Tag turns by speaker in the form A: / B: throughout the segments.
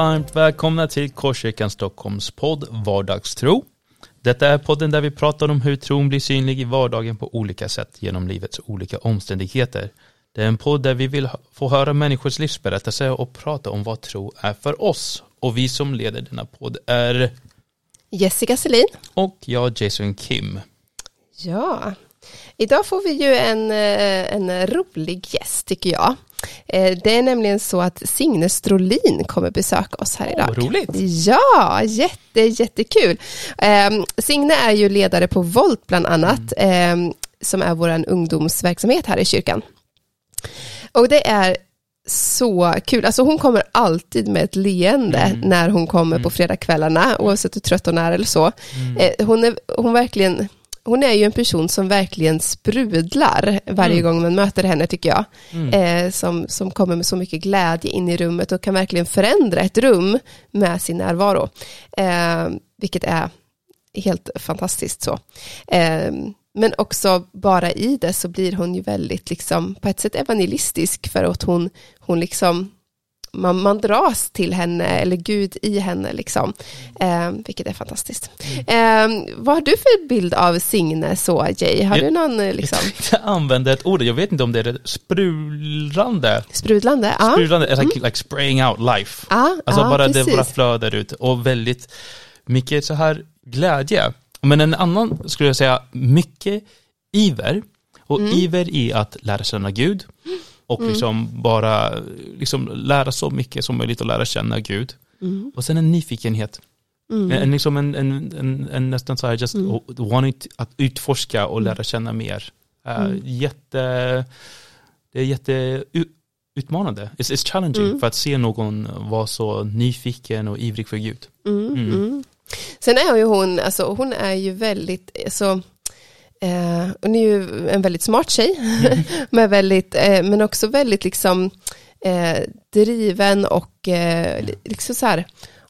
A: Varmt välkomna till Korskyrkan Stockholms podd Vardagstro. Detta är podden där vi pratar om hur tron blir synlig i vardagen på olika sätt genom livets olika omständigheter. Det är en podd där vi vill få höra människors livsberättelser och prata om vad tro är för oss. Och vi som leder denna podd är
B: Jessica Selin.
A: och jag Jason Kim.
B: Ja, idag får vi ju en, eh, en rolig gäst tycker jag. Eh, Det är nämligen så att Signe Strolin kommer besöka oss här idag.
A: roligt.
B: Ja, jätte, jättekul. Eh, Signe är ju ledare på Volt bland annat, eh, som är vår ungdomsverksamhet här i kyrkan. Och det är så kul, alltså hon kommer alltid med ett leende när hon kommer på fredagskvällarna, oavsett hur trött hon är eller så. Eh, hon, är, hon, verkligen, hon är ju en person som verkligen sprudlar varje gång man möter henne tycker jag. Eh, som, som kommer med så mycket glädje in i rummet och kan verkligen förändra ett rum med sin närvaro. Eh, vilket är helt fantastiskt så. Eh, men också bara i det så blir hon ju väldigt, liksom, på ett sätt evangelistisk för att hon, hon liksom, man, man dras till henne eller Gud i henne liksom. Eh, vilket är fantastiskt. Eh, vad har du för bild av Signe så Jay? Har
A: Jag-
B: du någon eh, liksom,
A: Jag använder ett ord, jag vet inte om det är det sprudlande.
B: sprudlande? Ja,
A: Sprudlande, it's like, like spraying out life.
B: ja,
A: Alltså
B: ja
A: bara det
B: precis.
A: bara flödar ut och väldigt mycket så här glädje. Men en annan skulle jag säga mycket iver. Och
B: Mm.
A: iver i att lära känna Gud. Och liksom bara liksom lära så mycket som möjligt och lära känna Gud.
B: Mm.
A: Och sen en nyfikenhet. En, en, liksom en, en, en, en nästan så här just
B: Mm.
A: wanting att utforska och lära känna mer. Uh,
B: Mm.
A: Jätte, det är jätte u- utmanande. It's, it's challenging
B: Mm.
A: för att se någon vara så nyfiken och ivrig för Gud.
B: Mm,
A: Mm.
B: mm. Sen är ju hon, alltså hon är ju väldigt, så eh, hon är ju en väldigt smart tjej, men, väldigt, eh, men också väldigt liksom eh, driven och eh, li- liksom så här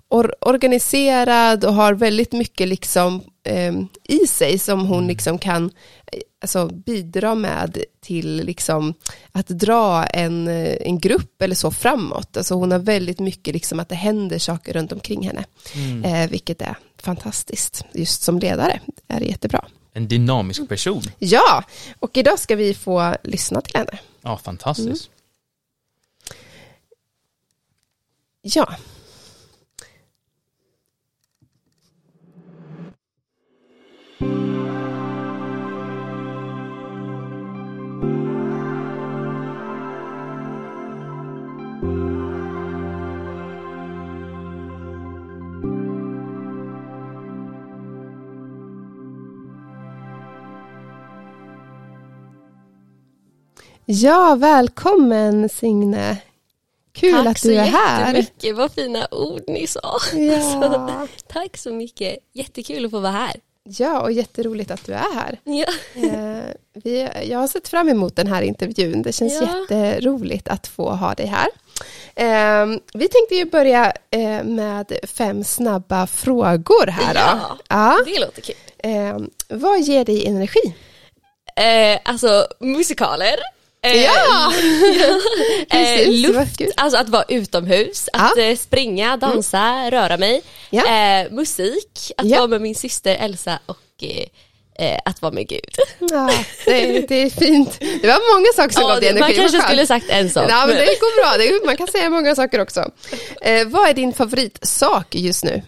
B: or, organiserad och har väldigt mycket liksom eh, i sig som hon liksom kan eh, alltså, bidra med till liksom att dra en, eh, en grupp eller så framåt. Alltså hon har väldigt mycket liksom att det händer saker runt omkring henne.
A: Mm.
B: Vilket är fantastiskt. Just som ledare är det jättebra.
A: En dynamisk person.
B: Ja, och idag ska vi få lyssna till henne.
A: Ja, fantastiskt.
B: Ja. Ja, välkommen Signe. Kul
C: Tack
B: att du är
C: så
B: här.
C: jättemycket, vad fina ord ni sa.
B: Ja.
C: Tack så mycket, jättekul att få vara här.
B: ja, och jätteroligt att du är här.
C: Ja.
B: Eh, vi, jag har sett fram emot den här intervjun. Det känns
C: Ja.
B: jätteroligt att få ha dig här. Eh, vi tänkte ju börja eh, med fem snabba frågor här då.
C: Ja.
B: Ja.
C: Det låter kul.
B: Eh, vad ger dig energi?
C: Eh, alltså musikaler. Eh,
B: Ja!
C: eh,
B: Precis,
C: luft, alltså att vara utomhus, att eh, springa, dansa, röra mig.
B: Ja.
C: Eh, musik, att
B: Ja.
C: vara med min syster Elsa och eh, eh, att vara med Gud.
B: Ja, det, är- det är fint. Det var många saker som
C: Ja,
B: gav dig energi.
C: man kanske skulle sagt en sak.
B: Ja, men det går bra. Det, man kan säga många saker också. Vad är din favoritsak just nu?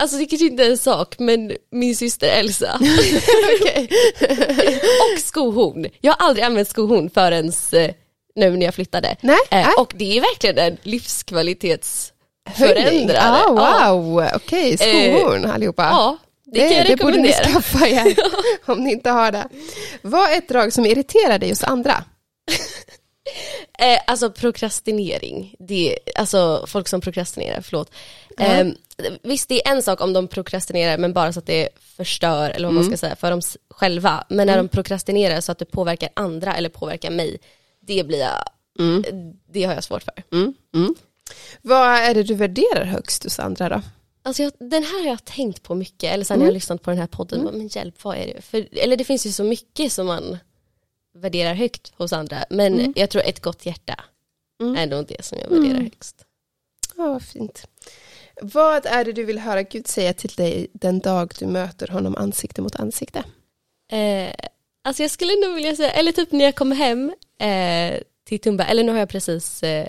C: Eh, alltså det kanske inte är en sak, men min syster Elsa. Och skohorn. Jag har aldrig använt skohorn förrän eh, nu när jag flyttade.
B: Nej,
C: Eh,
B: nej.
C: och det är verkligen en livskvalitetsförändrare.
B: Oh,
C: Ja.
B: wow, okej, skohorn allihopa.
C: Ja, det, kan jag
B: det borde ni
C: rekommendera.
B: skaffa er om ni inte har det. Vad är ett drag som irriterar dig hos andra?
C: Eh, alltså prokrastinering, det är, alltså folk som prokrastinerar, förlåt. Eh, visst det är en sak om de prokrastinerar men bara så att det förstör, eller vad man ska säga, för dem själva. Men när de prokrastinerar så att det påverkar andra eller påverkar mig, det blir jag, det har jag svårt för.
B: Vad är det du värderar högst hos andra då?
C: Alltså jag, den här har jag tänkt på mycket, eller sen när jag har lyssnat på den här podden, bara, men hjälp vad är det? För, eller det finns ju så mycket som man värderar högt hos andra, men jag tror ett gott hjärta är nog det som jag värderar högst.
B: Ja, vad fint. Vad är det du vill höra Gud säga till dig den dag du möter honom ansikte mot ansikte?
C: Eh, alltså jag skulle nog vilja säga, eller typ när jag kommer hem eh, till Tumba, eller nu har jag precis, eh,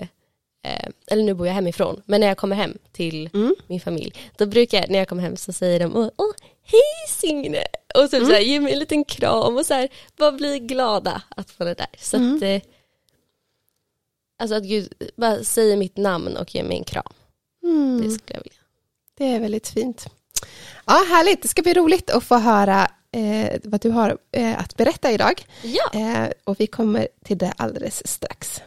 C: eh, eller nu bor jag hemifrån, men när jag kommer hem till
B: Mm.
C: min familj, då brukar jag, när jag kommer hem så säger de, åh, åh hej Signe, och typ
B: Mm.
C: så här, ge mig en liten kram och så här, bara bli glada att man är där. Så
B: Mm.
C: att, eh, alltså att Gud bara säger mitt namn och ger mig en kram, det
B: Mm.
C: skulle jag vilja.
B: Det är väldigt fint. Ja, härligt. Det ska bli roligt att få höra eh, vad du har eh, att berätta idag.
C: Ja.
B: Eh, och vi kommer till det alldeles strax.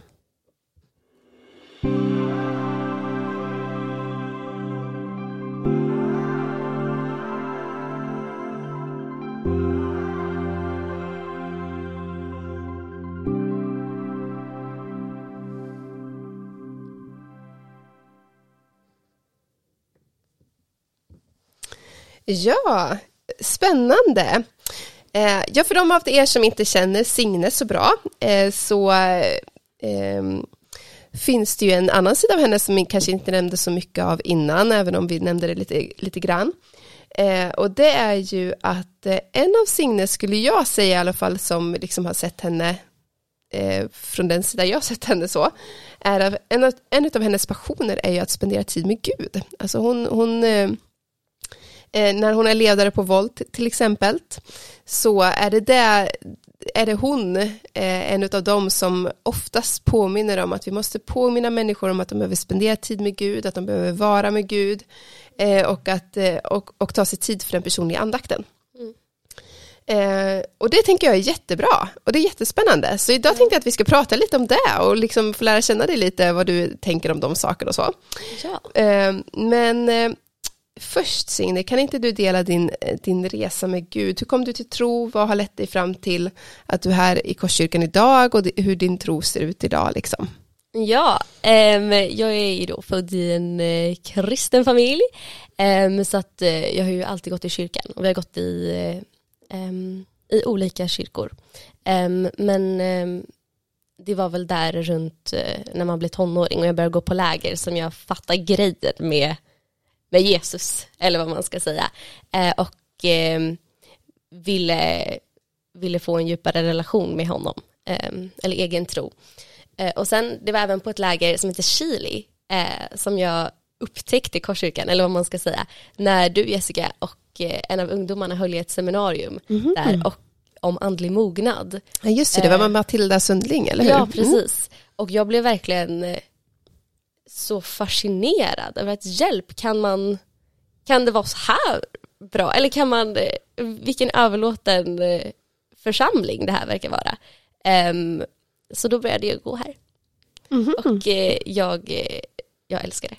B: Ja, spännande. Eh, ja, för de av er som inte känner Signe så bra eh, så ehm, finns det ju en annan sida av henne som vi kanske inte nämnde så mycket av innan, även om vi nämnde det lite, lite grann. Eh, och det är ju att eh, en av Signe skulle jag säga i alla fall som liksom har sett henne eh, från den sida jag har sett henne så, är att en, av, en av hennes passioner är ju att spendera tid med Gud. Alltså hon, hon eh, när hon är ledare på Volt till exempel, så är det, där, är det hon, eh, en av dem som oftast påminner om att vi måste påminna människor om att de behöver spendera tid med Gud, att de behöver vara med Gud eh, och, att, eh, och, och ta sig tid för den personliga andakten. Eh, och det tänker jag är jättebra och det är jättespännande. Så idag tänkte jag att vi ska prata lite om det och liksom få lära känna dig lite vad du tänker om de saker och så.
C: ja.
B: Eh, men eh, först Signe, kan inte du dela din, eh, din resa med Gud? Hur kom du till tro? Vad har lett dig fram till att du är här i Korskyrkan idag och hur din tro ser ut idag? Liksom?
C: Ja, äm, jag är ju då född i en ä, kristen familj. Äm, så att ä, jag har ju alltid gått i kyrkan och vi har gått i, äm, i olika kyrkor. Men det var väl där runt när man blev tonåring och jag började gå på läger som jag fattade grejer med, med Jesus, eller vad man ska säga. Eh, och ehm, ville, ville få en djupare relation med honom, ehm, eller egen tro. Eh, och sen, det var även på ett läger som heter Chili, eh, som jag upptäckte i Korskyrkan, eller vad man ska säga, när du Jessica och en av ungdomarna höll i ett seminarium där och, om andlig mognad.
B: Ja, just det, det var med Matilda Sundling, eller hur?
C: Ja,
B: Mm.
C: precis. Och jag blev verkligen så fascinerad över att hjälp, kan man, kan det vara så här bra? Eller kan man, vilken överlåten eh, församling det här verkar vara. Ehm, så då började jag gå här.
B: Mhm.
C: Och eh, jag, eh, jag älskar det.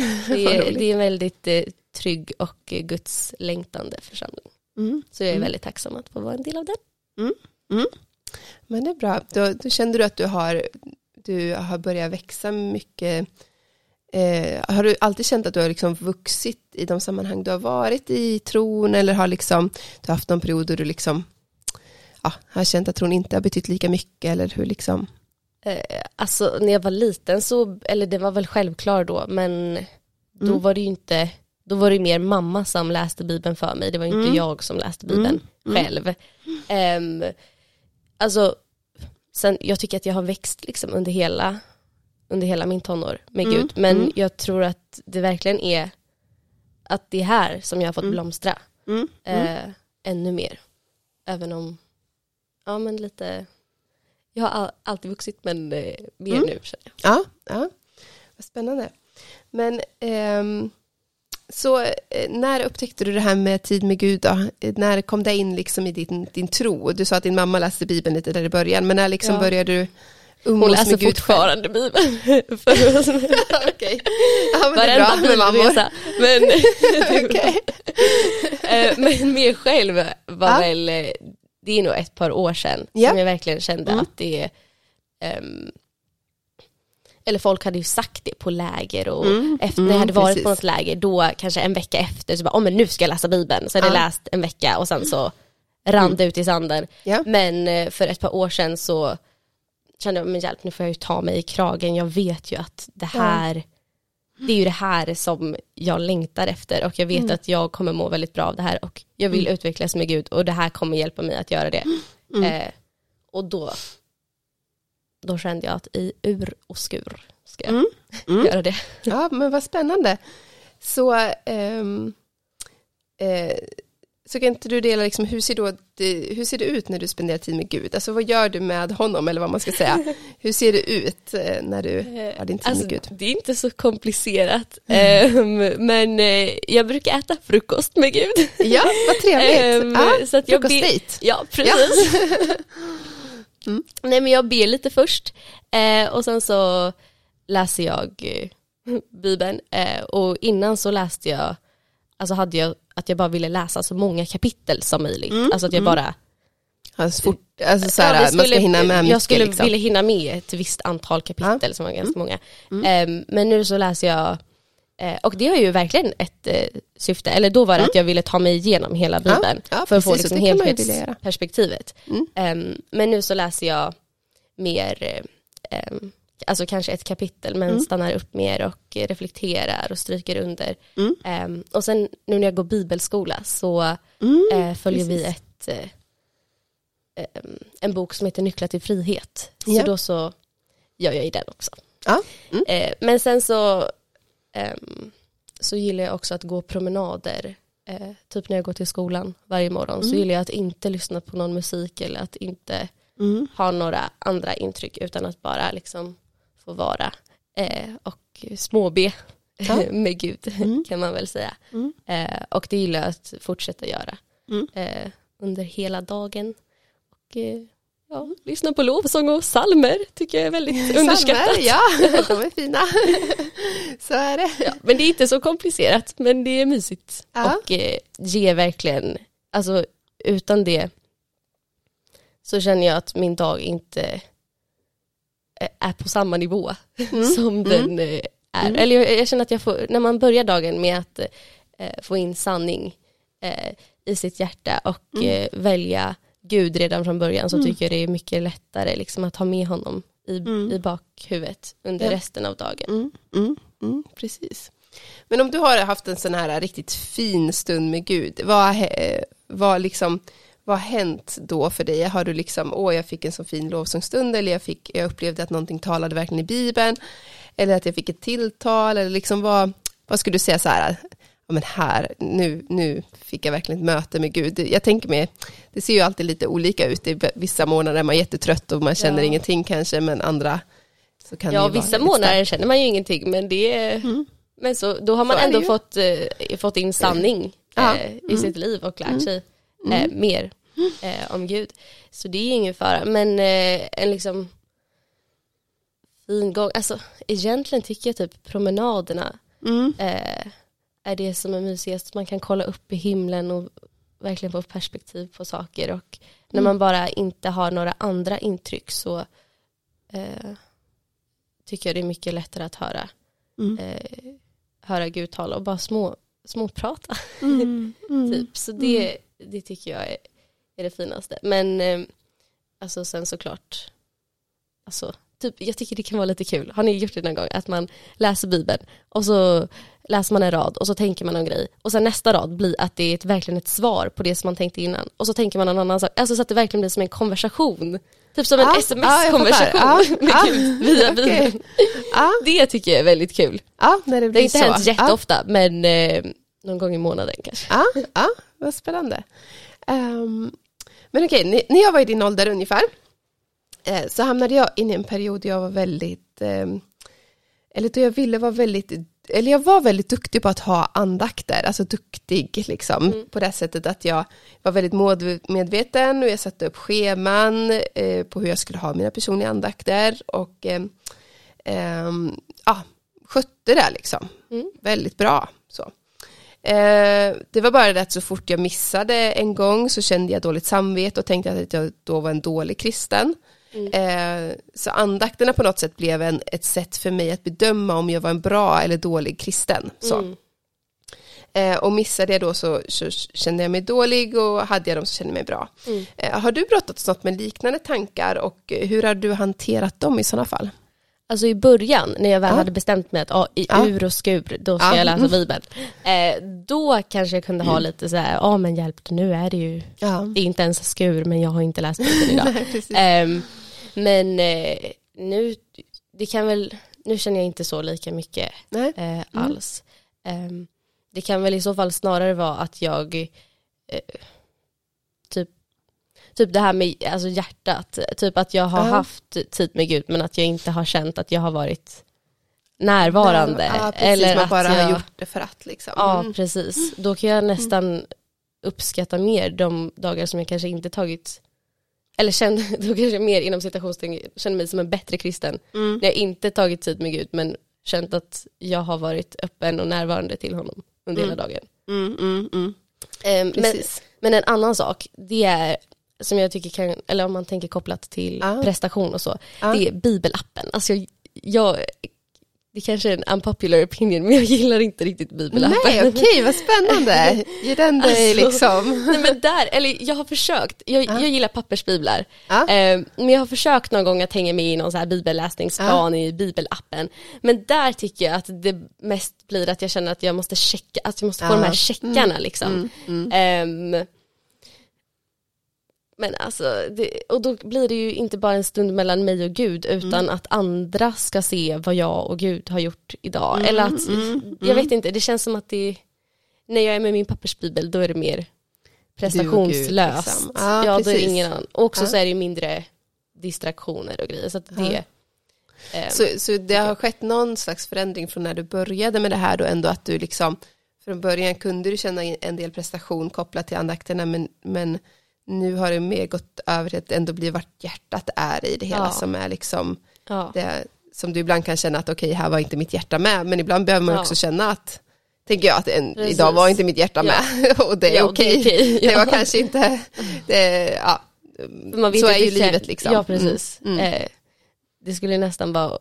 C: Det är, det är en väldigt eh, trygg och eh, Guds längtande församling.
B: Mm.
C: Så jag är
B: Mm.
C: väldigt tacksam att få vara en del av den.
B: Men det är bra. Då, då kände du att du har, du har börjat växa mycket. Eh, har du alltid känt att du har liksom vuxit i de sammanhang du har varit i tron eller har liksom, du har haft någon period då du liksom ja, har känt att tron inte har betytt lika mycket eller hur liksom?
C: Eh, alltså när jag var liten så, eller det var väl självklart då, men då
B: Mm.
C: var det ju inte, då var det mer mamma som läste bibeln för mig, det var inte
B: Mm.
C: jag som läste bibeln
B: Mm.
C: själv. Ehm, alltså, sen, jag tycker att jag har växt liksom under hela, under hela min tonår med
B: Mm.
C: Gud, men
B: Mm.
C: jag tror att det verkligen är att det är här som jag har fått
B: Mm.
C: blomstra
B: Mm.
C: eh, ännu mer. Även om, ja men lite, jag har all, alltid vuxit men eh, mer
B: Mm.
C: nu känner jag.
B: Ja, ja, vad spännande. Men ehm, så eh, när upptäckte du det här med tid med Gud då? Eh, När kom det in liksom i din, din tro? Du sa att din mamma läste Bibeln lite där i början, men när liksom
C: Ja.
B: började du
C: Hon
B: umgås
C: läser
B: med Gud själv?
C: fortfarande bibeln.
B: Okej. Ja, men det är bra
C: Varenda
B: med mammor.
C: Men,
B: Okej.
C: eh, men mer själv var
B: Ja.
C: väl, det är nog ett par år sedan
B: Ja.
C: som jag verkligen kände
B: Mm.
C: att det ehm, eller folk hade ju sagt det på läger och
B: Mm,
C: efter när jag
B: mm,
C: hade varit
B: precis.
C: på något läger då kanske en vecka efter så bara, oh, men nu ska jag läsa bibeln. Så hade jag
B: Ja.
C: läst en vecka och sen så rann det ut i sanden.
B: Ja.
C: Men eh, för ett par år sedan så kände jag, men hjälp nu får jag ju ta mig i kragen. Jag vet ju att det här, det är ju det här som jag längtar efter och jag vet att jag kommer må väldigt bra av det här och jag vill utvecklas med Gud och det här kommer hjälpa mig att göra det. Eh, och då, då kände jag att i ur och skur ska jag
B: Mm.
C: göra det.
B: Ja, men vad spännande. Så, ehm, eh, så kan inte du dela, liksom, hur, ser då det, hur ser det ut när du spenderar tid med Gud? Alltså vad gör du med honom, eller vad man ska säga? Hur ser det ut eh, när du har din tid
C: Alltså,
B: med Gud?
C: det är inte så komplicerat, Ehm, men eh, jag brukar äta frukost med Gud.
B: Ja, vad trevligt.
C: Ehm,
B: ja,
C: så att jag ber-
B: frukostdejt.
C: Ja, precis. Nej men jag ber lite först eh, och sen så läser jag eh, Bibeln eh, och innan så läste jag, alltså hade jag att jag bara ville läsa så många kapitel som möjligt. Alltså att jag bara,
B: Alltså, fort, alltså så
C: Ja, det
B: man ska
C: skulle-
B: hinna med mycket.
C: Jag skulle
B: liksom.
C: vilja hinna med ett visst antal kapitel som var ganska många. Ehm, men nu så läser jag, eh, och det har ju verkligen ett eh, syfte, eller då var det att jag ville ta mig igenom hela
B: Ja,
C: Bibeln
B: ja,
C: för att få liksom helhetsperspektivet.
B: Mm.
C: Ehm, men nu så läser jag mer, eh, ehm, alltså kanske ett kapitel men stannar upp mer och eh, reflekterar och stryker under.
B: Mm.
C: Ehm, och sen nu när jag går bibelskola så
B: Mm,
C: eh, följer vi
B: precis.
C: ett, eh, ehm, en bok som heter Nycklar till frihet.
B: Ja.
C: Så då så gör jag i den också.
B: Ja. Mm.
C: Eh, men sen så, ehm, så gillar jag också att gå promenader. Eh, typ när jag går till skolan varje morgon så gillar jag att inte lyssna på någon musik eller att inte
B: Mm.
C: ha några andra intryck utan att bara liksom få vara eh, och småbe
B: Ja.
C: med Gud
B: Mm.
C: kan man väl säga.
B: Mm.
C: Eh, och det gillar jag att fortsätta göra
B: Mm.
C: eh, under hela dagen. Och eh, ja, lyssna på lovsång och salmer tycker jag är väldigt underskattat.
B: Ja, de är fina. så är det.
C: Ja, men det är inte så komplicerat men det är mysigt
B: Ja.
C: och eh, ger verkligen, alltså utan det så känner jag att min dag inte är på samma nivå som den eh, är.
B: Mm.
C: Eller jag, jag känner att jag får, när man börjar dagen med att eh, få in sanning eh, i sitt hjärta och
B: Mm.
C: eh, välja Gud redan från början så tycker jag det är mycket lättare liksom, att ha med honom i, i bakhuvudet under
B: Mm. Ja.
C: resten av dagen.
B: Mm, mm, mm, precis. Men om du har haft en sån här riktigt fin stund med Gud, vad, vad, liksom, vad har hänt då för dig? Har du liksom, åh jag fick en så fin lovsångsstund eller jag, fick, jag upplevde att någonting talade verkligen i Bibeln eller att jag fick ett tilltal eller liksom vad, vad skulle du säga så här, ja men här, nu, nu fick jag verkligen ett möte med Gud. Jag tänker mig, det ser ju alltid lite olika ut, i vissa månader är man jättetrött och man känner
C: Ja.
B: ingenting kanske, men andra så kan det
C: Ja,
B: ju
C: vissa månader känner man ju ingenting men det är, men så, då har man
B: Så det
C: ändå
B: ju.
C: fått, eh, fått in sanning eh, i sitt liv och lärt sig eh, mer eh, om Gud. Så det är ingen fara, men eh, en liksom fin gång, alltså egentligen tycker jag typ promenaderna
B: Mm.
C: eh, är det som är mysigast. Man kan kolla upp i himlen och verkligen få perspektiv på saker och när
B: Mm.
C: man bara inte har några andra intryck så eh, tycker jag det är mycket lättare att höra,
B: Mm.
C: eh, höra Gud tala och bara små, småprata.
B: Mm. Mm.
C: Typ. Så det, det tycker jag är, är det finaste. Men eh, alltså sen såklart, alltså, typ, jag tycker det kan vara lite kul. Har ni gjort det någon gång? Att man läser Bibeln och så läser man en rad och så tänker man en grej och sen nästa rad blir att det är ett, verkligen ett svar på det som man tänkte innan och så tänker man en annan sak. Alltså så att det verkligen blir som en konversation. Typ som en sms-konversation.
B: Ja,
C: med
B: ja,
C: Gud via. Bibeln.
B: Ja,
C: Det tycker jag är väldigt kul.
B: ja, när det
C: Det
B: blir
C: har inte
B: så.
C: hänt jätteofta men eh, någon gång i månaden kanske.
B: Ja, ja, ja vad spännande. Ehm, men okej, ni- när jag var i din ålder ungefär eh, så hamnade jag in i en period jag var väldigt, ehm, eller då jag ville vara väldigt, eller jag var väldigt duktig på att ha andakter, alltså duktig liksom, på det sättet att jag var väldigt medveten och jag satte upp scheman eh, på hur jag skulle ha mina personliga andakter och ehm, ehm, ja, skötte det liksom,
C: Mm.
B: väldigt bra. Så. Eh, det var bara det att så fort jag missade en gång så kände jag dåligt samvete och tänkte att jag då var en dålig kristen. Eh, så andakterna på något sätt blev en, ett sätt för mig att bedöma om jag var en bra eller dålig kristen. Så.
C: Mm.
B: Eh, och missade jag då så, så kände jag mig dålig och hade jag dem så kände jag mig bra.
C: Mm.
B: Eh, har du brottats något med liknande tankar och hur har du hanterat dem i sådana fall?
C: Alltså i början när jag väl
B: Ja.
C: hade bestämt mig att ah, i
B: Ja.
C: ur och skur då ska
B: Ja.
C: jag läsa
B: Mm.
C: bibeln. Eh, då kanske jag kunde ha lite så här, ja men hjälp nu är det ju, det är inte ens skur men jag har inte läst bibeln idag.
B: Nej,
C: men eh, nu, det kan väl, nu känner jag inte så lika mycket eh, alls. Ehm, det kan väl i så fall snarare vara att jag eh, typ, typ det här med alltså hjärtat, typ att jag har
B: Ja.
C: haft tid med Gud men att jag inte har känt att jag har varit närvarande.
B: Ja, precis,
C: eller
B: man
C: att
B: bara
C: jag,
B: har gjort det för att liksom.
C: Ja
B: Mm.
C: precis, då kan jag nästan uppskatta mer de dagar som jag kanske inte tagit eller känner, då kanske mer inom citationstecken känner mig som en bättre kristen
B: Mm.
C: när jag inte tagit tid med Gud men känt att jag har varit öppen och närvarande till honom under hela dagen.
B: Mm, mm, mm.
C: Ehm, men, men en annan sak, det är som jag tycker kan, eller om man tänker kopplat till
B: Ja.
C: prestation och så,
B: Ja.
C: det är bibelappen. Alltså jag, jag, det kanske är en unpopular opinion men jag gillar inte riktigt bibelappen.
B: Nej, okej, vad spännande. Ge den dig
C: Alltså,
B: liksom.
C: Nej men där, eller jag har försökt, jag,
B: Ja.
C: jag gillar pappersbiblar.
B: Ja.
C: Eh, men jag har försökt någon gång att hänga med i någon så här bibelläsningsplan i bibelappen. Men där tycker jag att det mest blir att jag känner att jag måste checka, att jag måste få de här checkarna liksom.
B: Mm, mm.
C: Ehm, men alltså, det, och då blir det ju inte bara en stund mellan mig och Gud utan
B: Mm.
C: att andra ska se vad jag och Gud har gjort idag.
B: Mm,
C: Eller att,
B: mm,
C: jag vet inte, det känns som att det, när jag är med min pappersbibel då är det mer prestationslöst.
B: liksom.
C: Ja,
B: Ja,
C: då är
B: precis.
C: ingen annan. Och också
B: Ja.
C: så är det mindre distraktioner och grejer. Så det, ehm,
B: Så, så det har skett någon slags förändring från när du började med det här då ändå att du liksom från början kunde du känna en del prestation kopplat till andakterna men, men nu har det mer gått över till att ändå bli vart hjärtat är i det hela
C: Ja.
B: som är liksom
C: ja.
B: det som du ibland kan känna att okej här var inte mitt hjärta med men ibland behöver man
C: Ja.
B: också känna att tänker jag att en, idag var inte mitt hjärta med och det är
C: Ja,
B: okej.
C: det är okej,
B: Det var kanske inte, det, ja,
C: Man vet
B: så är ju livet liksom.
C: Ja, precis.
B: Mm. Mm.
C: Eh, det skulle nästan vara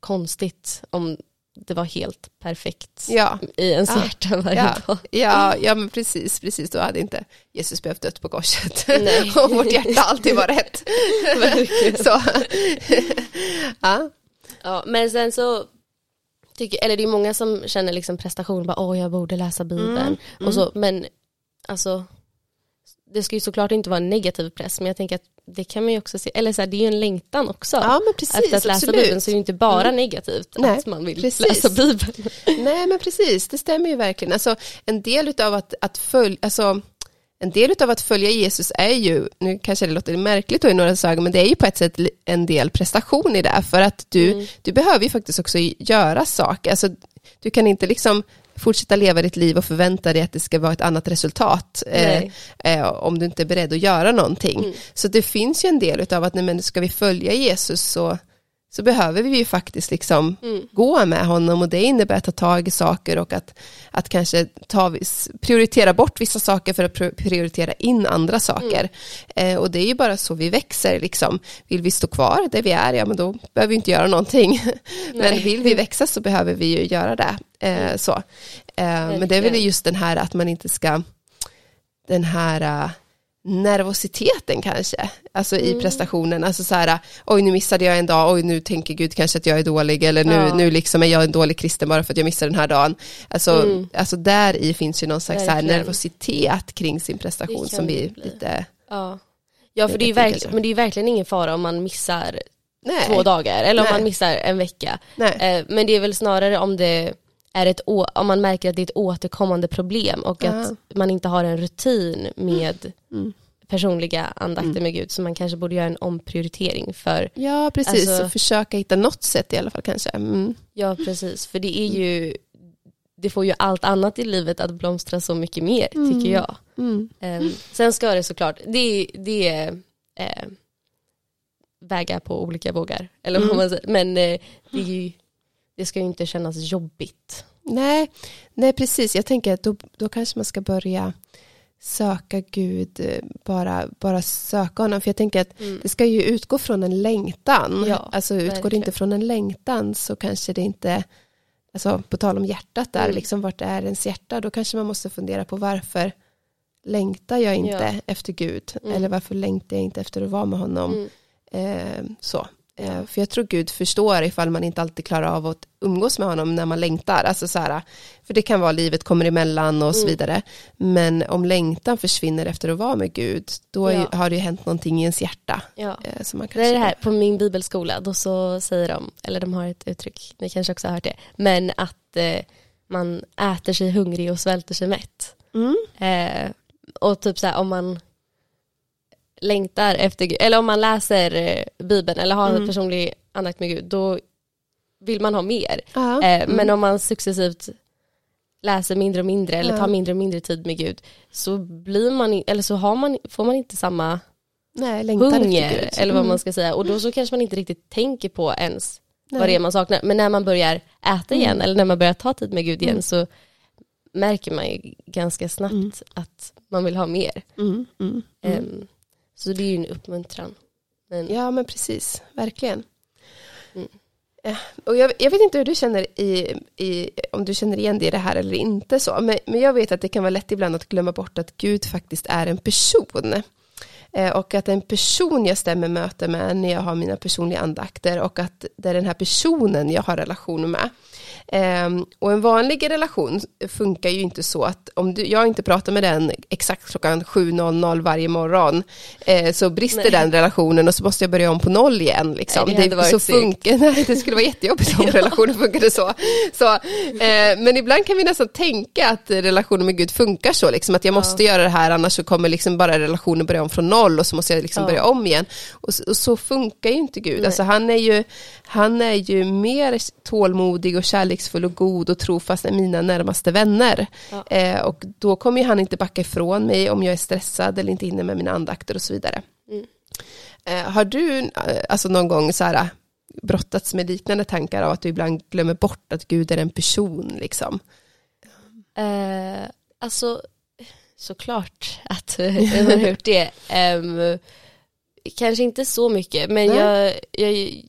C: konstigt om det var helt perfekt
B: Ja.
C: i ens
B: Ja.
C: hjärta varje
B: Ja,
C: dag.
B: ja, ja men precis, precis, då hade inte Jesus behövt dött på korset. Och vårt hjärta alltid var rätt. Så. ja.
C: Ja, men sen så tycker, eller det är många som känner liksom prestation, bara åh jag borde läsa bibeln.
B: Mm,
C: Och så, men alltså det ska ju såklart inte vara en negativ press men jag tänker att det kan man ju också se, eller så här, det är ju en längtan också.
B: ja, men precis,
C: Efter att läsa
B: absolut.
C: bibeln så är det inte bara
B: Mm.
C: negativt
B: Nej,
C: att man vill
B: precis.
C: läsa bibeln.
B: Nej, men precis, det stämmer ju verkligen. Alltså, en del av att, att följa, alltså, en del av att följa Jesus är ju, nu kanske det låter märkligt i några ögon, men det är ju på ett sätt en del prestation i det, för att du,
C: Mm.
B: du behöver ju faktiskt också göra saker. Alltså, du kan inte liksom fortsätta leva ditt liv och förvänta dig att det ska vara ett annat resultat eh, eh, om du inte är beredd att göra någonting.
C: Mm.
B: Så det finns ju en del av att nej, men ska vi följa Jesus så, så behöver vi ju faktiskt liksom
C: Mm.
B: gå med honom och det innebär att ta tag i saker och att, att kanske ta, prioritera bort vissa saker för att prioritera in andra saker.
C: Mm.
B: Eh, och det är ju bara så vi växer liksom. Vill vi stå kvar där vi är, ja men då behöver vi inte göra någonting. men vill vi växa så behöver vi ju göra det. Eh, så. Eh, men det är väl just den här att man inte ska, den här eh, nervositeten kanske, alltså i
C: Mm.
B: prestationen, alltså så här, oj nu missade jag en dag, oj nu tänker Gud kanske att jag är dålig, eller nu,
C: Ja.
B: nu liksom är jag en dålig kristen bara för att jag missade den här dagen. Alltså,
C: Mm.
B: alltså där i finns ju någon slags så här
C: Verkligen.
B: nervositet kring sin prestation som vi
C: det bli.
B: lite,
C: Ja, ja för det är, ju
B: vet inte,
C: verkl-
B: alltså.
C: men det är verkligen ingen fara om man missar
B: nej,
C: två dagar eller om
B: Nej.
C: man missar en vecka.
B: nej,
C: Eh, men det är väl snarare om det är ett om man märker att det är ett återkommande problem och
B: Ja.
C: att man inte har en rutin med
B: Mm.
C: personliga andakter
B: Mm.
C: med Gud så man kanske borde göra en omprioritering för
B: ja precis,
C: Alltså-
B: och försöka hitta något sätt i alla fall kanske. Mm.
C: ja precis för det är ju det får ju allt annat i livet att blomstra så mycket mer
B: Mm.
C: tycker jag.
B: Mm.
C: Eh, sen ska det såklart, det, det är eh, väga på olika vågar. Eller vad
B: Mm.
C: man säger. Men eh, det, är ju, det ska ju inte kännas jobbigt.
B: Nej, nej precis. Jag tänker att då, då kanske man ska börja söka Gud, eh, bara, bara söka honom. För jag tänker att det ska ju utgå från en längtan.
C: Ja,
B: alltså utgår det
C: verkligen.
B: inte från en längtan så kanske det inte, alltså på tal om hjärtat där,
C: Mm.
B: liksom vart är ens hjärta? Då kanske man måste fundera på varför längtar jag inte
C: Ja.
B: efter Gud?
C: Mm.
B: Eller varför längtar jag inte efter att vara med honom?
C: Mm.
B: Eh, så. Eh, För jag tror Gud förstår ifall man inte alltid klarar av att umgås med honom när man längtar. Alltså så här, för det kan vara livet kommer emellan och så
C: Mm.
B: vidare. Men om längtan försvinner efter att vara med Gud, då
C: Ja.
B: har det ju hänt någonting i ens hjärta.
C: Ja.
B: eh, Som man
C: Det är det
B: kanske-
C: här på min bibelskola, då så säger de, eller de har ett uttryck, ni kanske också har hört det, men att eh, man äter sig hungrig och svälter sig mätt.
B: Mm.
C: Eh, och typ så här om man längtar efter Gud, eller om man läser eh, Bibeln eller har
B: Mm.
C: en personlig andakt med Gud, då vill man ha mer.
B: Ja.
C: Eh,
B: Mm.
C: Men om man successivt läser mindre och mindre eller tar mindre och mindre tid med Gud så blir man, eller så har man, får man inte samma
B: Nej,
C: hunger eller vad
B: Mm.
C: man ska säga och då så kanske man inte riktigt tänker på ens
B: Nej.
C: vad det är man saknar. Men när man börjar äta igen
B: Mm.
C: eller när man börjar ta tid med Gud igen
B: Mm.
C: så märker man ju ganska snabbt
B: Mm.
C: att man vill ha mer.
B: Mm, mm, mm.
C: Ehm, så det är ju en uppmuntran. Men,
B: Ja, men precis. Verkligen.
C: Mm.
B: Eh, Och jag, jag vet inte hur du känner i, i, om du känner igen dig i det här eller inte så, men, men jag vet att det kan vara lätt ibland att glömma bort att Gud faktiskt är en person. Eh, och att en person jag stämmer möte med när jag har mina personliga andakter och att det är den här personen jag har relation med. Ehm, och en vanlig relation funkar ju inte så att om du, jag inte pratar med den exakt klockan 7.00 varje morgon eh, så brister
C: Nej.
B: den relationen och så måste jag börja om på noll igen. Liksom.
C: Nej, det varit
B: så funkar, nej, det skulle vara jättejobbigt om relationen funkade så. så eh, men ibland kan vi nästan tänka att relationen med Gud funkar så, liksom, att jag måste göra det här annars så kommer liksom bara relationen börja om från noll och så måste jag liksom
C: Ja.
B: börja om igen. Och, och så funkar ju inte Gud. Alltså, han, är ju, han är ju mer tålmodig och kärleksfull och god och trofast än mina närmaste vänner.
C: Ja.
B: Eh, och då kommer han inte backa ifrån mig om jag är stressad eller inte inne med mina andakter och så vidare.
C: Mm.
B: Eh, har du eh, alltså någon gång så här, brottats med liknande tankar av att du ibland glömmer bort att Gud är en person liksom?
C: Eh, alltså, såklart att jag har hört det. Ehm, kanske inte så mycket, men
B: Nej.
C: jag, jag,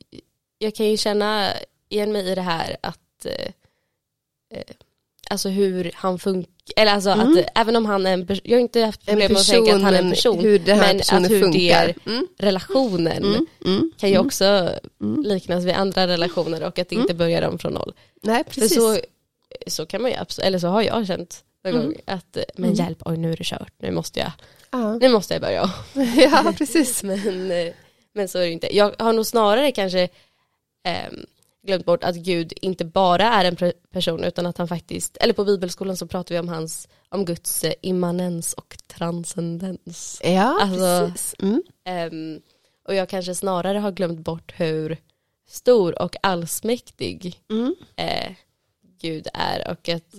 C: jag kan ju känna igen mig i det här att eh, eh, alltså hur han funkar, eller alltså
B: Mm.
C: att även om han är en person, jag har inte haft problem med att tänka att han är en
B: men
C: person,
B: hur den här
C: men att hur
B: funkar.
C: det är
B: Mm,
C: relationen
B: mm, mm,
C: kan ju
B: mm.
C: också liknas vid andra relationer och att det inte börjar om från noll.
B: Nej,
C: För
B: precis.
C: så, så kan man ju, eller så har jag känt någon gång att, eh, men hjälp, oj nu är det kört, nu måste jag,
B: Ja.
C: nu måste jag börja om.
B: ja, precis.
C: Men, men så är det inte. Jag har nog snarare kanske ehm, glömt bort att Gud inte bara är en person utan att han faktiskt, eller på bibelskolan så pratar vi om hans, om Guds eh, immanens och transcendens.
B: Ja,
C: Alltså-
B: precis. Mm.
C: Ehm, och jag kanske snarare har glömt bort hur stor och allsmäktig
B: Mm.
C: eh, Gud är och att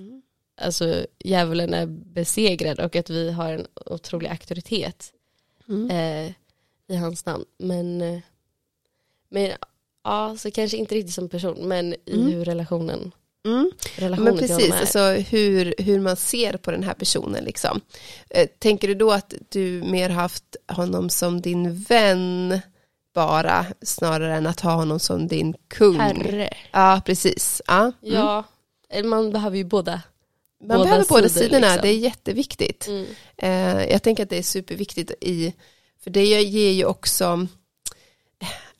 C: alltså, djävulen är besegrad och att vi har en otrolig auktoritet
B: Mm.
C: eh, i hans namn. Men, eh, men ja, så kanske inte riktigt som person men i
B: Mm.
C: hur relationen,
B: Mm.
C: relationen
B: Men precis, alltså hur, hur man ser på den här personen. Liksom. Eh, Tänker du då att du mer haft honom som din vän bara, snarare än att ha honom som din kung?
C: Herre.
B: Ja, precis. Ja. Mm.
C: Ja, eller man behöver ju båda.
B: Man
C: båda
B: behöver båda
C: sidor,
B: sidorna,
C: liksom.
B: det är jätteviktigt.
C: Mm.
B: Eh, jag tänker att det är superviktigt i, för det ger ju också eh,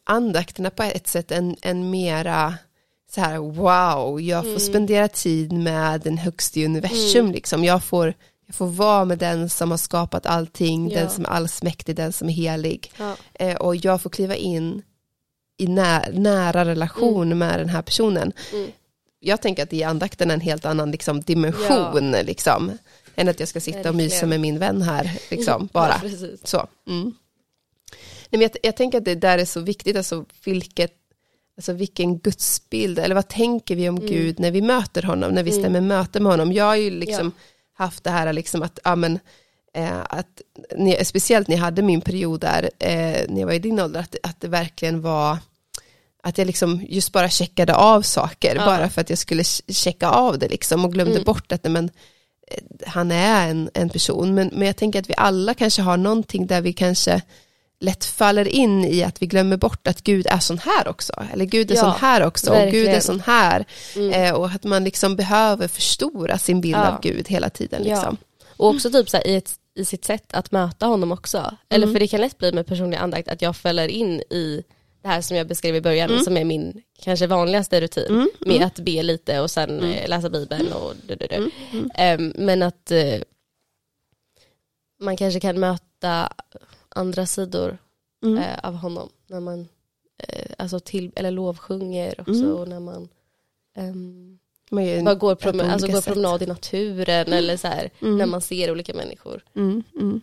B: andakterna på ett sätt en, en mera så här wow, jag får
C: Mm.
B: spendera tid med den högste i universum
C: Mm.
B: liksom. Jag får, jag får vara med den som har skapat allting,
C: Ja.
B: den som är allsmäktig, den som är helig.
C: Ja.
B: Eh, och jag får kliva in i nä, nära relation med den här personen.
C: Mm.
B: Jag tänker att i andakten är en helt annan liksom, dimension liksom, än att jag ska sitta och mysa med min vän här liksom, bara.
C: Ja.
B: Så. Mm. Men jag, jag tänker att det där är så viktigt, alltså, vilket, alltså vilken gudsbild, eller vad tänker vi om
C: Mm.
B: Gud när vi möter honom, när vi
C: Mm.
B: stämmer möte med honom. Jag har ju liksom haft det här liksom att, ja men, eh, att ni, speciellt när jag hade min period där, eh, när jag var i din ålder, att, att det verkligen var att jag liksom just bara checkade av saker,
C: Ja.
B: bara för att jag skulle ch- checka av det liksom och glömde
C: Mm.
B: bort att men, eh, han är en, en person, men, men jag tänker att vi alla kanske har någonting där vi kanske lätt faller in i att vi glömmer bort att Gud är sån här också, eller Gud är
C: Ja,
B: sån här också, och Gud är
C: verkligen.
B: sån här,
C: Mm.
B: eh, och att man liksom behöver förstora sin bild
C: Ja.
B: av Gud hela tiden.
C: Ja.
B: Liksom.
C: Och också typ så här, i, ett, i sitt sätt att möta honom också. Eller
B: Mm.
C: för det kan lätt bli med personlig andakt att jag fäller in i det här som jag beskrev i början
B: Mm.
C: som är min kanske vanligaste rutin
B: Mm,
C: med
B: mm.
C: att be lite och sen
B: Mm.
C: eh, läsa bibeln och du, du, du. Ehm, men att eh, man kanske kan möta andra sidor
B: Mm.
C: eh, av honom när man eh, alltså till, eller lovsjunger också
B: Mm.
C: och när man ehm,
B: Man
C: bara går, prom- alltså går promenad i naturen eller så här,
B: Mm.
C: när man ser olika människor.
B: Mm, mm.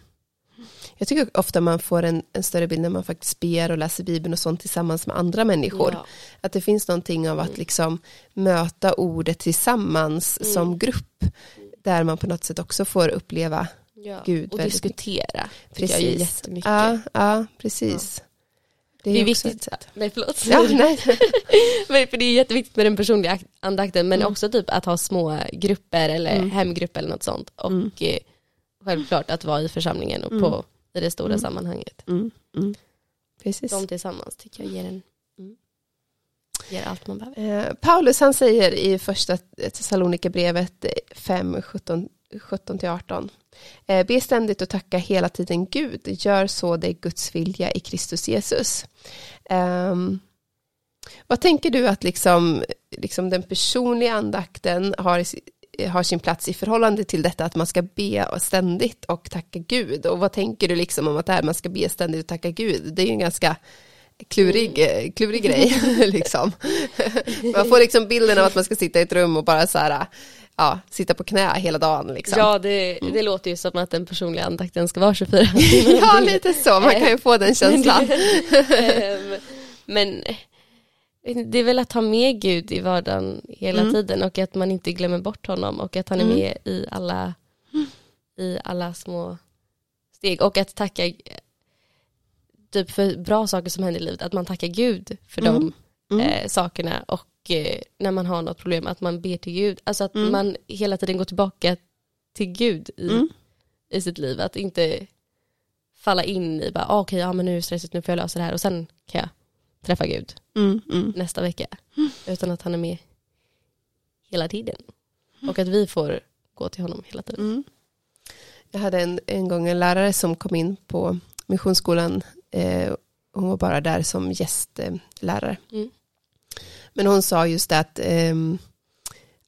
B: Jag tycker ofta man får en, en större bild när man faktiskt ber och läser Bibeln och sånt tillsammans med andra människor.
C: Ja.
B: Att det finns någonting av att liksom möta ordet tillsammans
C: Mm.
B: som grupp. Där man på något sätt också får uppleva
C: Ja.
B: Gud
C: och diskutera. Tycker jag är
B: precis.
C: jättemycket.
B: Ja, ja precis.
C: Det är
B: också
C: viktigt.
B: ett.
C: Nej förlåt.
B: Ja, nej.
C: Men för det är jätteviktigt med den personliga ak- andakten men
B: Mm.
C: också typ att ha små grupper eller
B: Mm.
C: hemgrupp eller något sånt. Och
B: Mm.
C: eh, självklart att vara i församlingen och
B: Mm.
C: på, i det stora
B: Mm.
C: sammanhanget.
B: Mm, mm. Precis.
C: De tillsammans tycker jag ger, en,
B: Mm.
C: ger allt man behöver.
B: Eh, Paulus han säger i första Thessalonikerbrevet 5, 17, 17-18. Eh, be ständigt och tacka hela tiden Gud. Gör så det är Guds vilja i Kristus Jesus. Ehm, vad tänker du att liksom, liksom den personliga andakten har, har sin plats i förhållande till detta att man ska be ständigt och tacka Gud? Och vad tänker du liksom om att det här man ska be ständigt och tacka Gud? Det är ju en ganska klurig, eh, klurig grej. liksom. Man får liksom bilden av att man ska sitta i ett rum och bara så här, ja, sitta på knä hela dagen. Liksom.
C: Ja det, det låter ju som att den personliga andakten ska vara 24
B: ja, lite så. Man kan ju få den känslan.
C: Ehm, Men det är väl att ha med Gud i vardagen hela
B: Mm.
C: tiden och att man inte glömmer bort honom och att han är
B: Mm.
C: med i alla, i alla små steg och att tacka typ för bra saker som händer i livet, att man tackar Gud för
B: Mm.
C: de
B: Mm.
C: eh, sakerna och eh, när man har något problem att man ber till Gud, alltså att
B: Mm.
C: man hela tiden går tillbaka till Gud i,
B: Mm.
C: i sitt liv, att inte falla in i bara, ah, okej, ja men nu är det stressigt, nu får jag lösa det här och sen kan jag träffa Gud
B: Mm. Mm.
C: nästa vecka. Utan att han är med hela tiden. Och att vi får gå till honom hela tiden.
B: Mm. Jag hade en, en gång en lärare som kom in på missionsskolan. Eh, hon var bara där som gästlärare.
C: Mm.
B: Men hon sa just det att, ehm,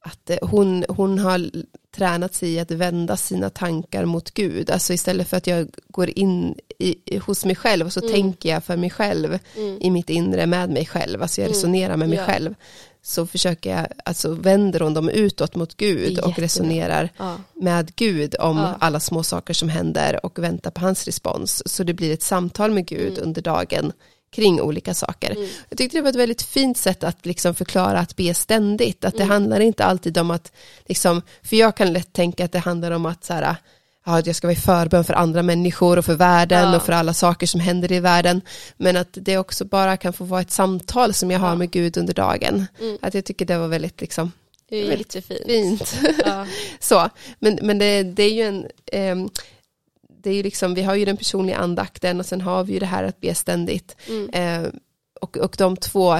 B: att eh, hon, hon har tränat sig i att vända sina tankar mot Gud. Alltså istället för att jag går in i, hos mig själv och så
C: Mm.
B: tänker jag för mig själv
C: Mm.
B: i mitt inre med mig själv. Alltså jag
C: Mm.
B: resonerar med mig
C: Ja.
B: själv. Så försöker jag, alltså vänder hon dem utåt mot Gud och resonerar
C: Ja.
B: med Gud om
C: Ja.
B: alla små saker som händer och väntar på hans respons. Så det blir ett samtal med Gud
C: Mm.
B: under dagen kring olika saker.
C: Mm.
B: Jag tyckte det var ett väldigt fint sätt att liksom förklara att be ständigt. Att det
C: Mm.
B: handlar inte alltid om att, liksom, för jag kan lätt tänka att det handlar om att så här, ja, att jag ska vara i förbön för andra människor och för världen
C: Ja.
B: och för alla saker som händer i världen. Men att det också bara kan få vara ett samtal som jag har
C: Ja.
B: med Gud under dagen.
C: Mm.
B: Att jag tycker det var väldigt liksom,
C: Det är
B: Väldigt
C: jättefint.
B: fint.
C: Ja.
B: Så, men, men det, det är ju en, ehm, det är ju liksom, vi har ju den personliga andakten och sen har vi ju det här att be ständigt.
C: Mm.
B: Eh, och, och de två,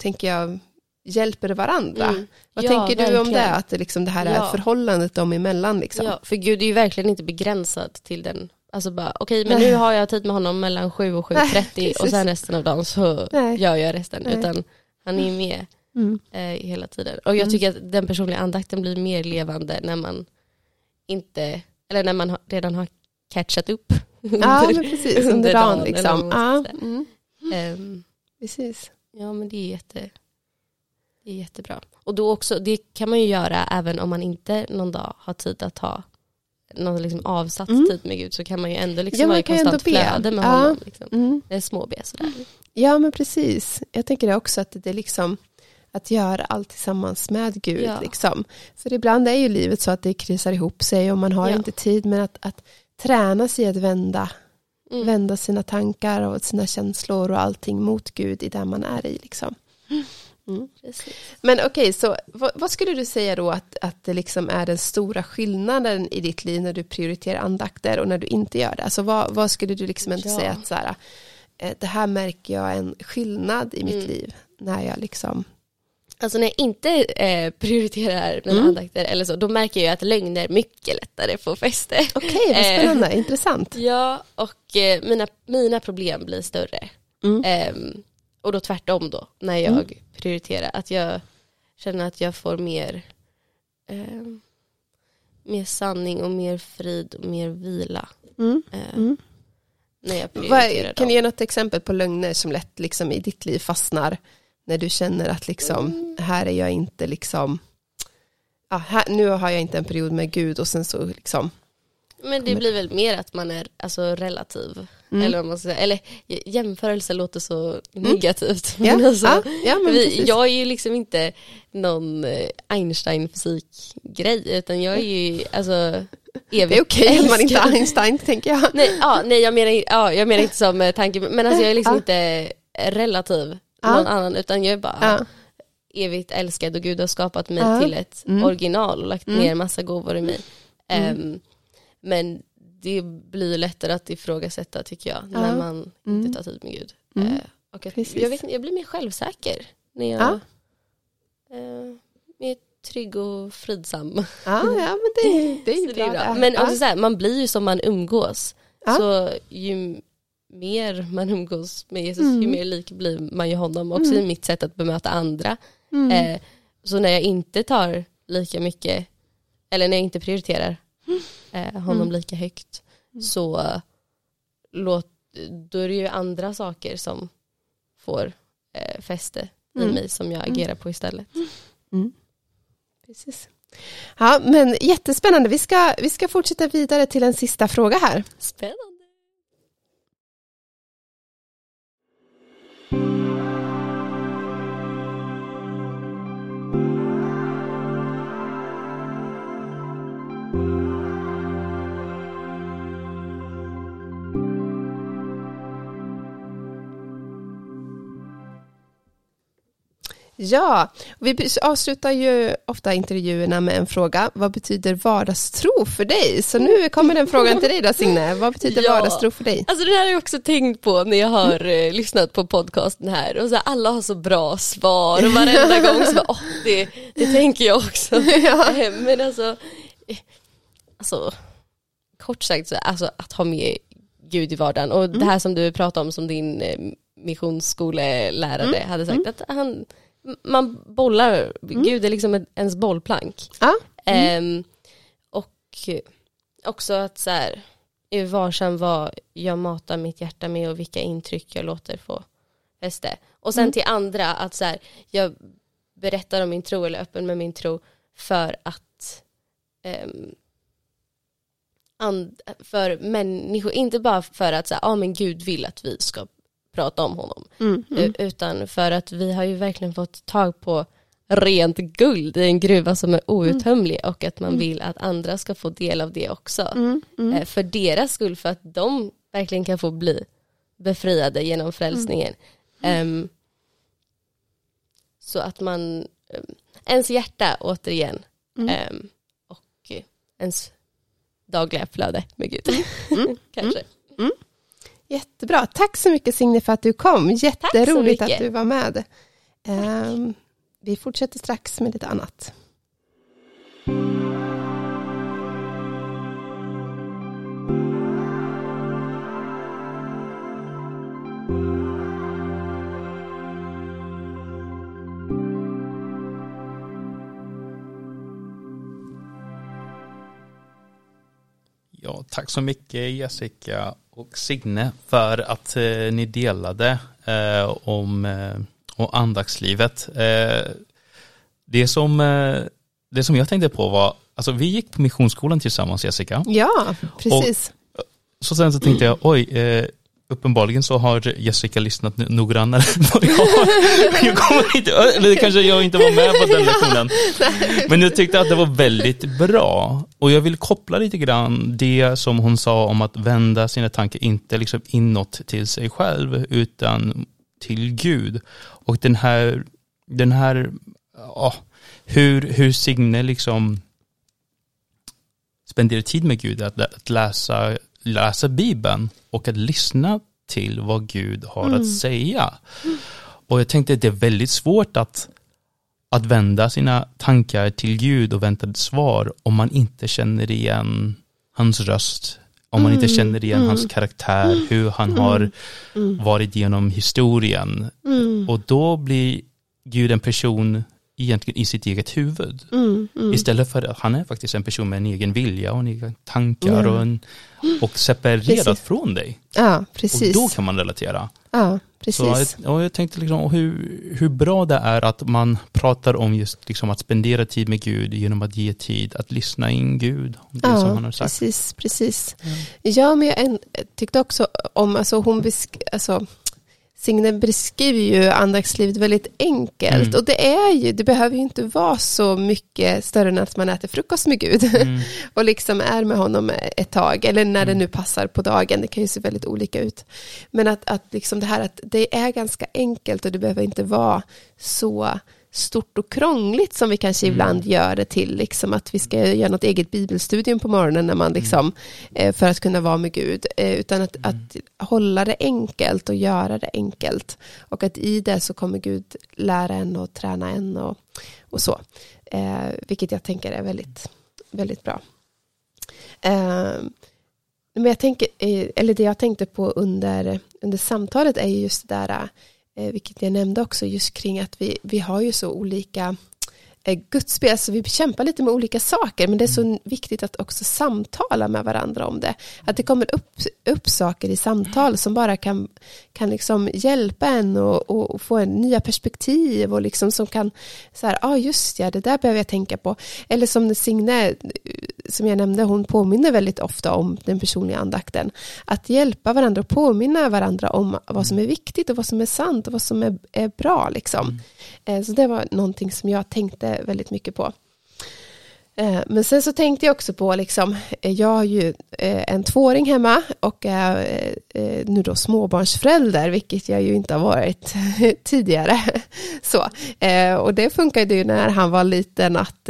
B: tänker jag, hjälper varandra.
C: Mm.
B: Vad
C: Ja,
B: tänker du om
C: verkligen.
B: det? Att det, liksom, det här är
C: Ja.
B: förhållandet dem emellan. Liksom.
C: Ja, för Gud är ju verkligen inte begränsad till den. Alltså bara, okej men
B: Nej.
C: nu har jag tid med honom mellan 7 och
B: Nej,
C: 7.30 och sen resten av dagen så
B: Nej.
C: gör jag resten.
B: Nej.
C: Utan han är med
B: Mm.
C: eh, hela tiden. Och jag
B: Mm.
C: tycker att den personliga andakten blir mer levande när man inte, eller när man redan har catchat upp.
B: Ja, men precis, under,
C: under
B: dagen.
C: dagen,
B: Liksom. Ja, mm,
C: Ehm,
B: precis.
C: ja men det är, jätte, det är jättebra. Och då också, det kan man ju göra även om man inte någon dag har tid att ha någon liksom avsatt
B: Mm.
C: tid med Gud så kan man ju ändå liksom
B: Ja,
C: vara i konstant flöde med
B: Ja.
C: honom. Liksom.
B: Mm.
C: Det är små be sådär.
B: Ja, men precis. Jag tänker också att det är liksom att göra allt tillsammans med Gud.
C: Ja.
B: Liksom. För ibland är ju livet så att det krisar ihop sig och man har
C: Ja.
B: inte tid, men att, att träna sig att vända,
C: Mm.
B: vända sina tankar och sina känslor och allting mot Gud i det man är i. Liksom. Mm.
C: Precis.
B: Men okej, så vad, vad skulle du säga då att, att det liksom är den stora skillnaden i ditt liv när du prioriterar andakter och när du inte gör det? Alltså vad, vad skulle du liksom inte
C: Ja.
B: säga att så här, eh, det här märker jag en skillnad i mitt
C: Mm.
B: liv när jag liksom,
C: Alltså när jag inte eh, prioriterar mina
B: Mm.
C: andakter eller så, då märker jag att lögner mycket lättare får fäste.
B: okej vad
C: Eh.
B: spännande, intressant.
C: Ja, och eh, mina, mina problem blir större.
B: Mm.
C: Ehm, och då tvärtom då, när jag prioriterar. Att jag känner att jag får mer, eh, mer sanning och mer frid och mer vila.
B: Mm.
C: Eh,
B: Mm.
C: När jag prioriterar
B: kan
C: dem.
B: du ge något exempel på lögner som lätt liksom i ditt liv fastnar när du känner att liksom,
C: Mm.
B: här är jag inte liksom, ja, här, nu har jag inte en period med Gud och sen så liksom,
C: Men det blir väl mer att man är alltså, relativ.
B: Mm.
C: Eller man ska. Eller jämförelse låter så negativt.
B: ja,
C: Men alltså,
B: ja, ja men
C: vi, jag är ju liksom inte någon eh, Einstein-fysikgrej utan jag är ju alltså evigt
B: det är okej att man inte är. Einstein tänker jag.
C: Nej, ja, nej jag, menar, ja, jag menar inte som eh, tanke, men alltså jag är liksom inte relativ
B: Ja.
C: någon annan utan jag är bara
B: Ja.
C: evigt älskad och Gud har skapat mig
B: Ja.
C: till ett
B: Mm.
C: original och lagt
B: Mm.
C: ner massa gåvor i mig.
B: Mm.
C: Ehm, men det blir lättare att ifrågasätta tycker jag
B: Ja.
C: när man
B: Mm.
C: inte tar tid med Gud.
B: Mm.
C: Eh, och att, jag, vet, jag blir mer självsäker när jag
B: Ja.
C: eh, mer trygg och fridsam.
B: Ja, ja men det, det är ju bra. det.
C: Men också så här, man blir ju som man umgås. Så ju mer man umgås med Jesus, ju
B: Mm.
C: mer lik blir man ju honom. Också
B: Mm.
C: i mitt sätt att bemöta andra.
B: mm.
C: Eh, så när jag inte tar lika mycket, eller när jag inte prioriterar eh, honom
B: Mm.
C: lika högt, så eh, låt, då är det ju andra saker som får eh, fäste
B: Mm.
C: i mig som jag agerar på istället.
B: Precis. Ja, men jättespännande. Vi ska, vi ska fortsätta vidare till en sista fråga här.
C: Spännande.
B: Ja, vi avslutar ju ofta intervjuerna med en fråga. Vad betyder vardagstro för dig? Så nu kommer den frågan till dig då Signe. Vad betyder
C: Ja.
B: vardagstro för dig?
C: Alltså det här har jag också tänkt på när jag har eh, lyssnat på podcasten här och så här, alla har så bra svar och varenda gång så bara, åh, det, det tänker jag också. Eh, Men alltså, eh, alltså, kort sagt så alltså att ha med Gud i vardagen och det här som du pratade om som din eh, missionsskolelärare hade sagt att han, man bollar, Gud är liksom ens bollplank.
B: Ja,
C: Ehm, och också att så här, är varsam vad jag matar mitt hjärta med och vilka intryck jag låter få fäste. Och sen
B: Mm.
C: till andra att så här, jag berättar om min tro eller öppen med min tro för att ehm, and, för människor, inte bara för att så här, ah, men Gud vill att vi ska prata om honom
B: mm, mm.
C: U- utan för att vi har ju verkligen fått tag på rent guld i en gruva som är outtömlig och att man vill att andra ska få del av det också.
B: Mm, mm.
C: Eh, För deras skull, för att de verkligen kan få bli befriade genom frälsningen. Ehm, så att man, um, ens hjärta återigen
B: Mm.
C: ehm, och eh, ens dagliga flöde med Gud.
B: Mm.
C: Kanske.
B: Jättebra. Tack så mycket Signe för att du kom. Jätteroligt att du var med. Ehm, vi fortsätter strax med lite annat.
A: Ja, tack så mycket Jessica och Signe för att eh, ni delade eh, om, eh, om andaktslivet. Eh, det, som, eh, det som jag tänkte på var, alltså vi gick på missionsskolan tillsammans Jessica.
B: Ja, precis.
A: Så sen så tänkte jag, oj, uppenbarligen så har Jessica lyssnat noggrannare än vad jag har. Jag kommer inte, eller kanske jag inte var med på den lektionen. Men jag tyckte att det var väldigt bra. Och jag vill koppla lite grann det som hon sa om att vända sina tankar inte liksom inåt till sig själv utan till Gud. Och den här, den här, ja, hur, hur Signe liksom spenderar tid med Gud, att, att läsa, läsa Bibeln och att lyssna till vad Gud har att säga. Och jag tänkte att det är väldigt svårt att, att vända sina tankar till Gud och vänta ett svar om man inte känner igen hans röst, om man inte känner igen hans karaktär, hur han har varit genom historien. Och då blir Gud en person egentligen i sitt eget huvud.
B: Mm, mm.
A: Istället för att han är faktiskt en person med en egen vilja och en egen tankar
B: Ja.
A: och, en, och separerad
B: Precis.
A: från dig.
B: Ja,
A: Och
B: precis.
A: då kan man relatera.
B: Ja,
A: Så
B: precis.
A: jag, och jag tänkte liksom hur, hur bra det är att man pratar om just liksom att spendera tid med Gud genom att ge tid att lyssna in Gud. om Det som han har sagt.
B: precis, precis. Ja, men jag tyckte också om, alltså hon besk, alltså, Signe beskriver ju andaktslivet väldigt enkelt
A: Mm.
B: och det är ju, det behöver ju inte vara så mycket större än att man äter frukost med Gud
A: Mm.
B: och liksom är med honom ett tag eller när det nu passar på dagen, det kan ju se väldigt olika ut. Men att, att liksom det här att det är ganska enkelt och det behöver inte vara så stort och krångligt som vi kanske ibland gör det till, liksom att vi ska göra något eget bibelstudium på morgonen när man liksom, eh, för att kunna vara med Gud, eh, utan att, att hålla det enkelt och göra det enkelt. Och att i det så kommer Gud lära en och träna en och, och så. Eh, vilket jag tänker är väldigt, väldigt bra. Eh, men jag tänker, eh, eller det jag tänkte på under, under samtalet är ju just det där, Eh, vilket jag nämnde också, just kring att vi, vi har ju så olika eh, gudsspel, så vi kämpar lite med olika saker, men det är så viktigt att också samtala med varandra om det. Att det kommer upp, upp saker i samtal som bara kan, kan liksom hjälpa en och, och, och få en nya perspektiv och liksom som kan, så här, ja ah, just ja, det där behöver jag tänka på. Eller som Signe, som jag nämnde, hon påminner väldigt ofta om den personliga andakten. Att hjälpa varandra och påminna varandra om vad som är viktigt och vad som är sant och vad som är, är bra. Liksom. Eh, Så det var någonting som jag tänkte väldigt mycket på. Eh, men sen så tänkte jag också på, liksom, eh, jag har ju eh, en tvååring hemma och är nu då småbarnsförälder, vilket jag ju inte har varit tidigare. Så, och det funkade ju när han var liten att,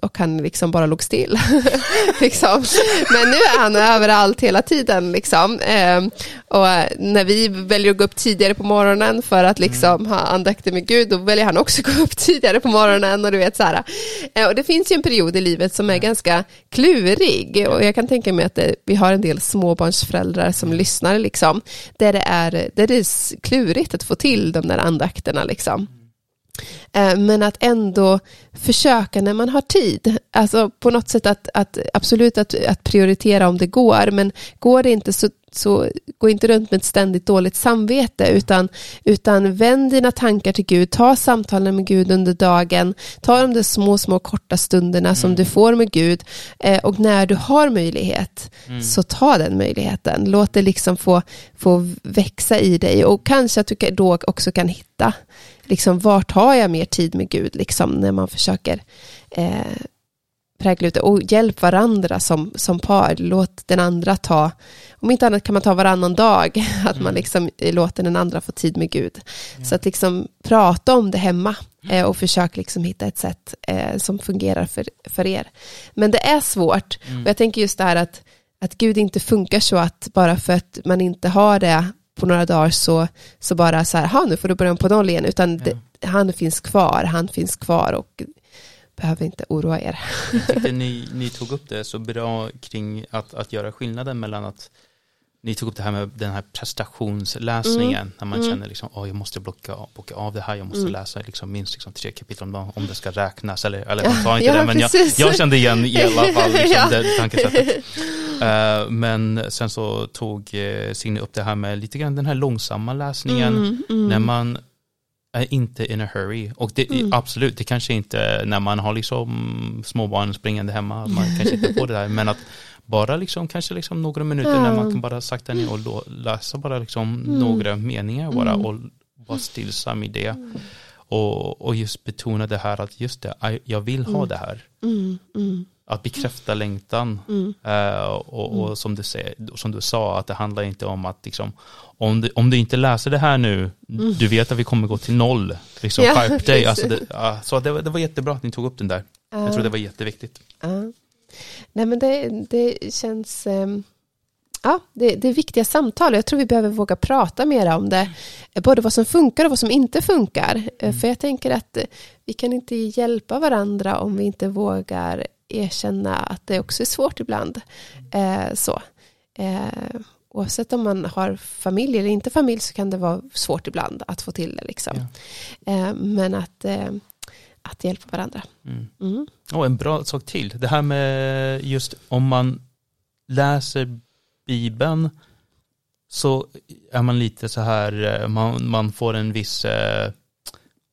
B: och han liksom bara låg still. liksom. Men nu är han överallt hela tiden. Liksom. Och när vi väljer att gå upp tidigare på morgonen för att liksom ha andakter med Gud, då väljer han också att gå upp tidigare på morgonen. Och, du vet, så här. Och det finns ju en period i livet som är ganska klurig. Och jag kan tänka mig att det, vi har en del småbarnsföräldrar som lyssnar, liksom, där, det är, där det är klurigt att få till de där andakterna. Liksom. Eh, Men att ändå försöka när man har tid. Alltså på något sätt att, att absolut att, att prioritera om det går, men går det inte så, så gå inte runt med ett ständigt dåligt samvete, utan, utan vänd dina tankar till Gud, ta samtalen med Gud under dagen, ta de där små, små korta stunderna som du får med Gud, eh, och när du har möjlighet, så ta den möjligheten. Låt det liksom få, få växa i dig, och kanske att du då också kan hitta liksom, vart har jag mer tid med Gud, liksom, när man försöker eh, prägla ut det. Och hjälp varandra som, som par. Låt den andra ta, om inte annat kan man ta varannan dag, att man liksom låter den andra få tid med Gud. Så att liksom prata om det hemma eh, och försök liksom hitta ett sätt eh, som fungerar för, för er. Men det är svårt. Och jag tänker just det här att, att Gud inte funkar så att bara för att man inte har det på några dagar så, så bara så här, "Ha, nu får du börja om på noll igen, utan det, han finns kvar, han finns kvar och behöver inte oroa er.
A: Jag tyckte ni, ni tog upp det så bra kring att, att göra skillnaden mellan att ni tog upp det här med den här prestationsläsningen
B: Mm.
A: när man känner liksom, åh jag måste blocka, bocka av det här, jag måste läsa liksom minst liksom tre kapitel om dagen om det ska räknas eller, eller man sa inte
B: Ja,
A: det men jag, jag kände igen i alla fall liksom,
B: Ja.
A: det tankesättet. Eh, men sen så tog uh, Signe upp det här med lite grann den här långsamma läsningen
B: Mm,
A: när man är inte in a hurry. Och det,
B: Mm.
A: absolut, det kanske inte när man har liksom småbarn springande hemma, man kanske inte får det där, men att bara liksom kanske liksom några minuter
B: Ja.
A: när man kan bara sakta ner och läsa bara liksom
B: Mm.
A: några meningar bara och vara stillsam i det. Och, och just betona det här att just det, jag vill ha det här.
B: Mm, mm,
A: Att bekräfta längtan.
B: mm.
A: Eh, och, och som, du säger, som du sa, att det handlar inte om att liksom, om, du, om du inte läser det här nu, du vet att vi kommer gå till noll. Liksom,
B: Ja,
A: skärp dig. Alltså det, ja, så det, var- det var jättebra att ni tog upp den där. Jag tror det var jätteviktigt.
B: Nej men det, det känns, ehm, ja det, det är viktiga samtal och jag tror vi behöver våga prata mer om det. Både vad som funkar och vad som inte funkar. Eh, För jag tänker att vi kan inte hjälpa varandra om vi inte vågar erkänna att det också är svårt ibland. Eh, så. Eh, oavsett om man har familj eller inte familj så kan det vara svårt ibland att få till det. Liksom.
A: Ja.
B: Eh, men att, eh, att hjälpa varandra.
A: Mm.
B: Mm.
A: Och en bra sak till, det här med just om man läser Bibeln så är man lite så här, eh, man, man får en viss, eh,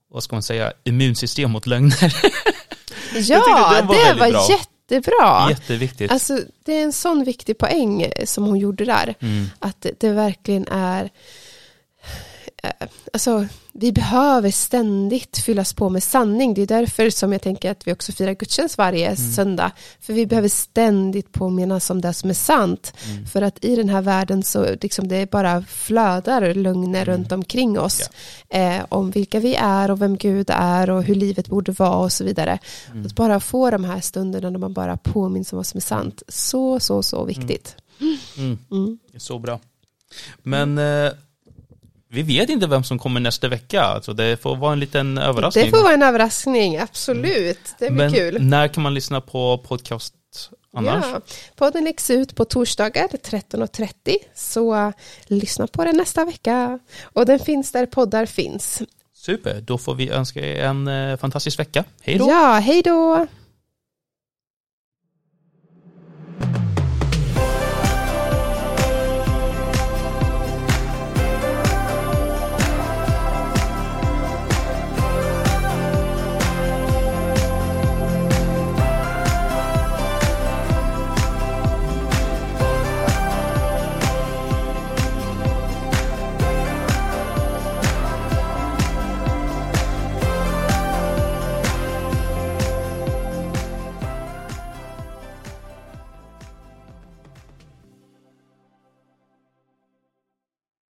A: vad ska man säga, immunsystem mot lögner.
B: Ja,
A: var
B: det var
A: bra.
B: jättebra.
A: Jätteviktigt.
B: Alltså, det är en sån viktig poäng som hon gjorde där.
A: Mm.
B: Att det verkligen är... eh, Alltså, vi behöver ständigt fyllas på med sanning. Det är därför som jag tänker att vi också firar gudstjänst varje
A: Mm.
B: söndag. För vi behöver ständigt påminnas om det som är sant.
A: Mm.
B: För att i den här världen så liksom det bara flödar lögner
A: Mm.
B: runt omkring oss. Eh, om vilka vi är och vem Gud är och hur livet borde vara och så vidare.
A: Mm.
B: Att bara få de här stunderna när man bara påminns om vad som är sant. Så, så, så viktigt.
A: Mm.
B: Mm.
A: Så bra. Men eh, vi vet inte vem som kommer nästa vecka, alltså det får vara en liten överraskning.
B: Det får vara en överraskning, absolut. Det blir
A: Men
B: kul.
A: när kan man lyssna på podcast annars?
B: Ja, podden läggs ut på torsdagar 13.30 så lyssna på den nästa vecka. Och den finns där poddar finns.
A: Super, då får vi önska er en eh, fantastisk vecka. Hej då!
B: Ja, hej då!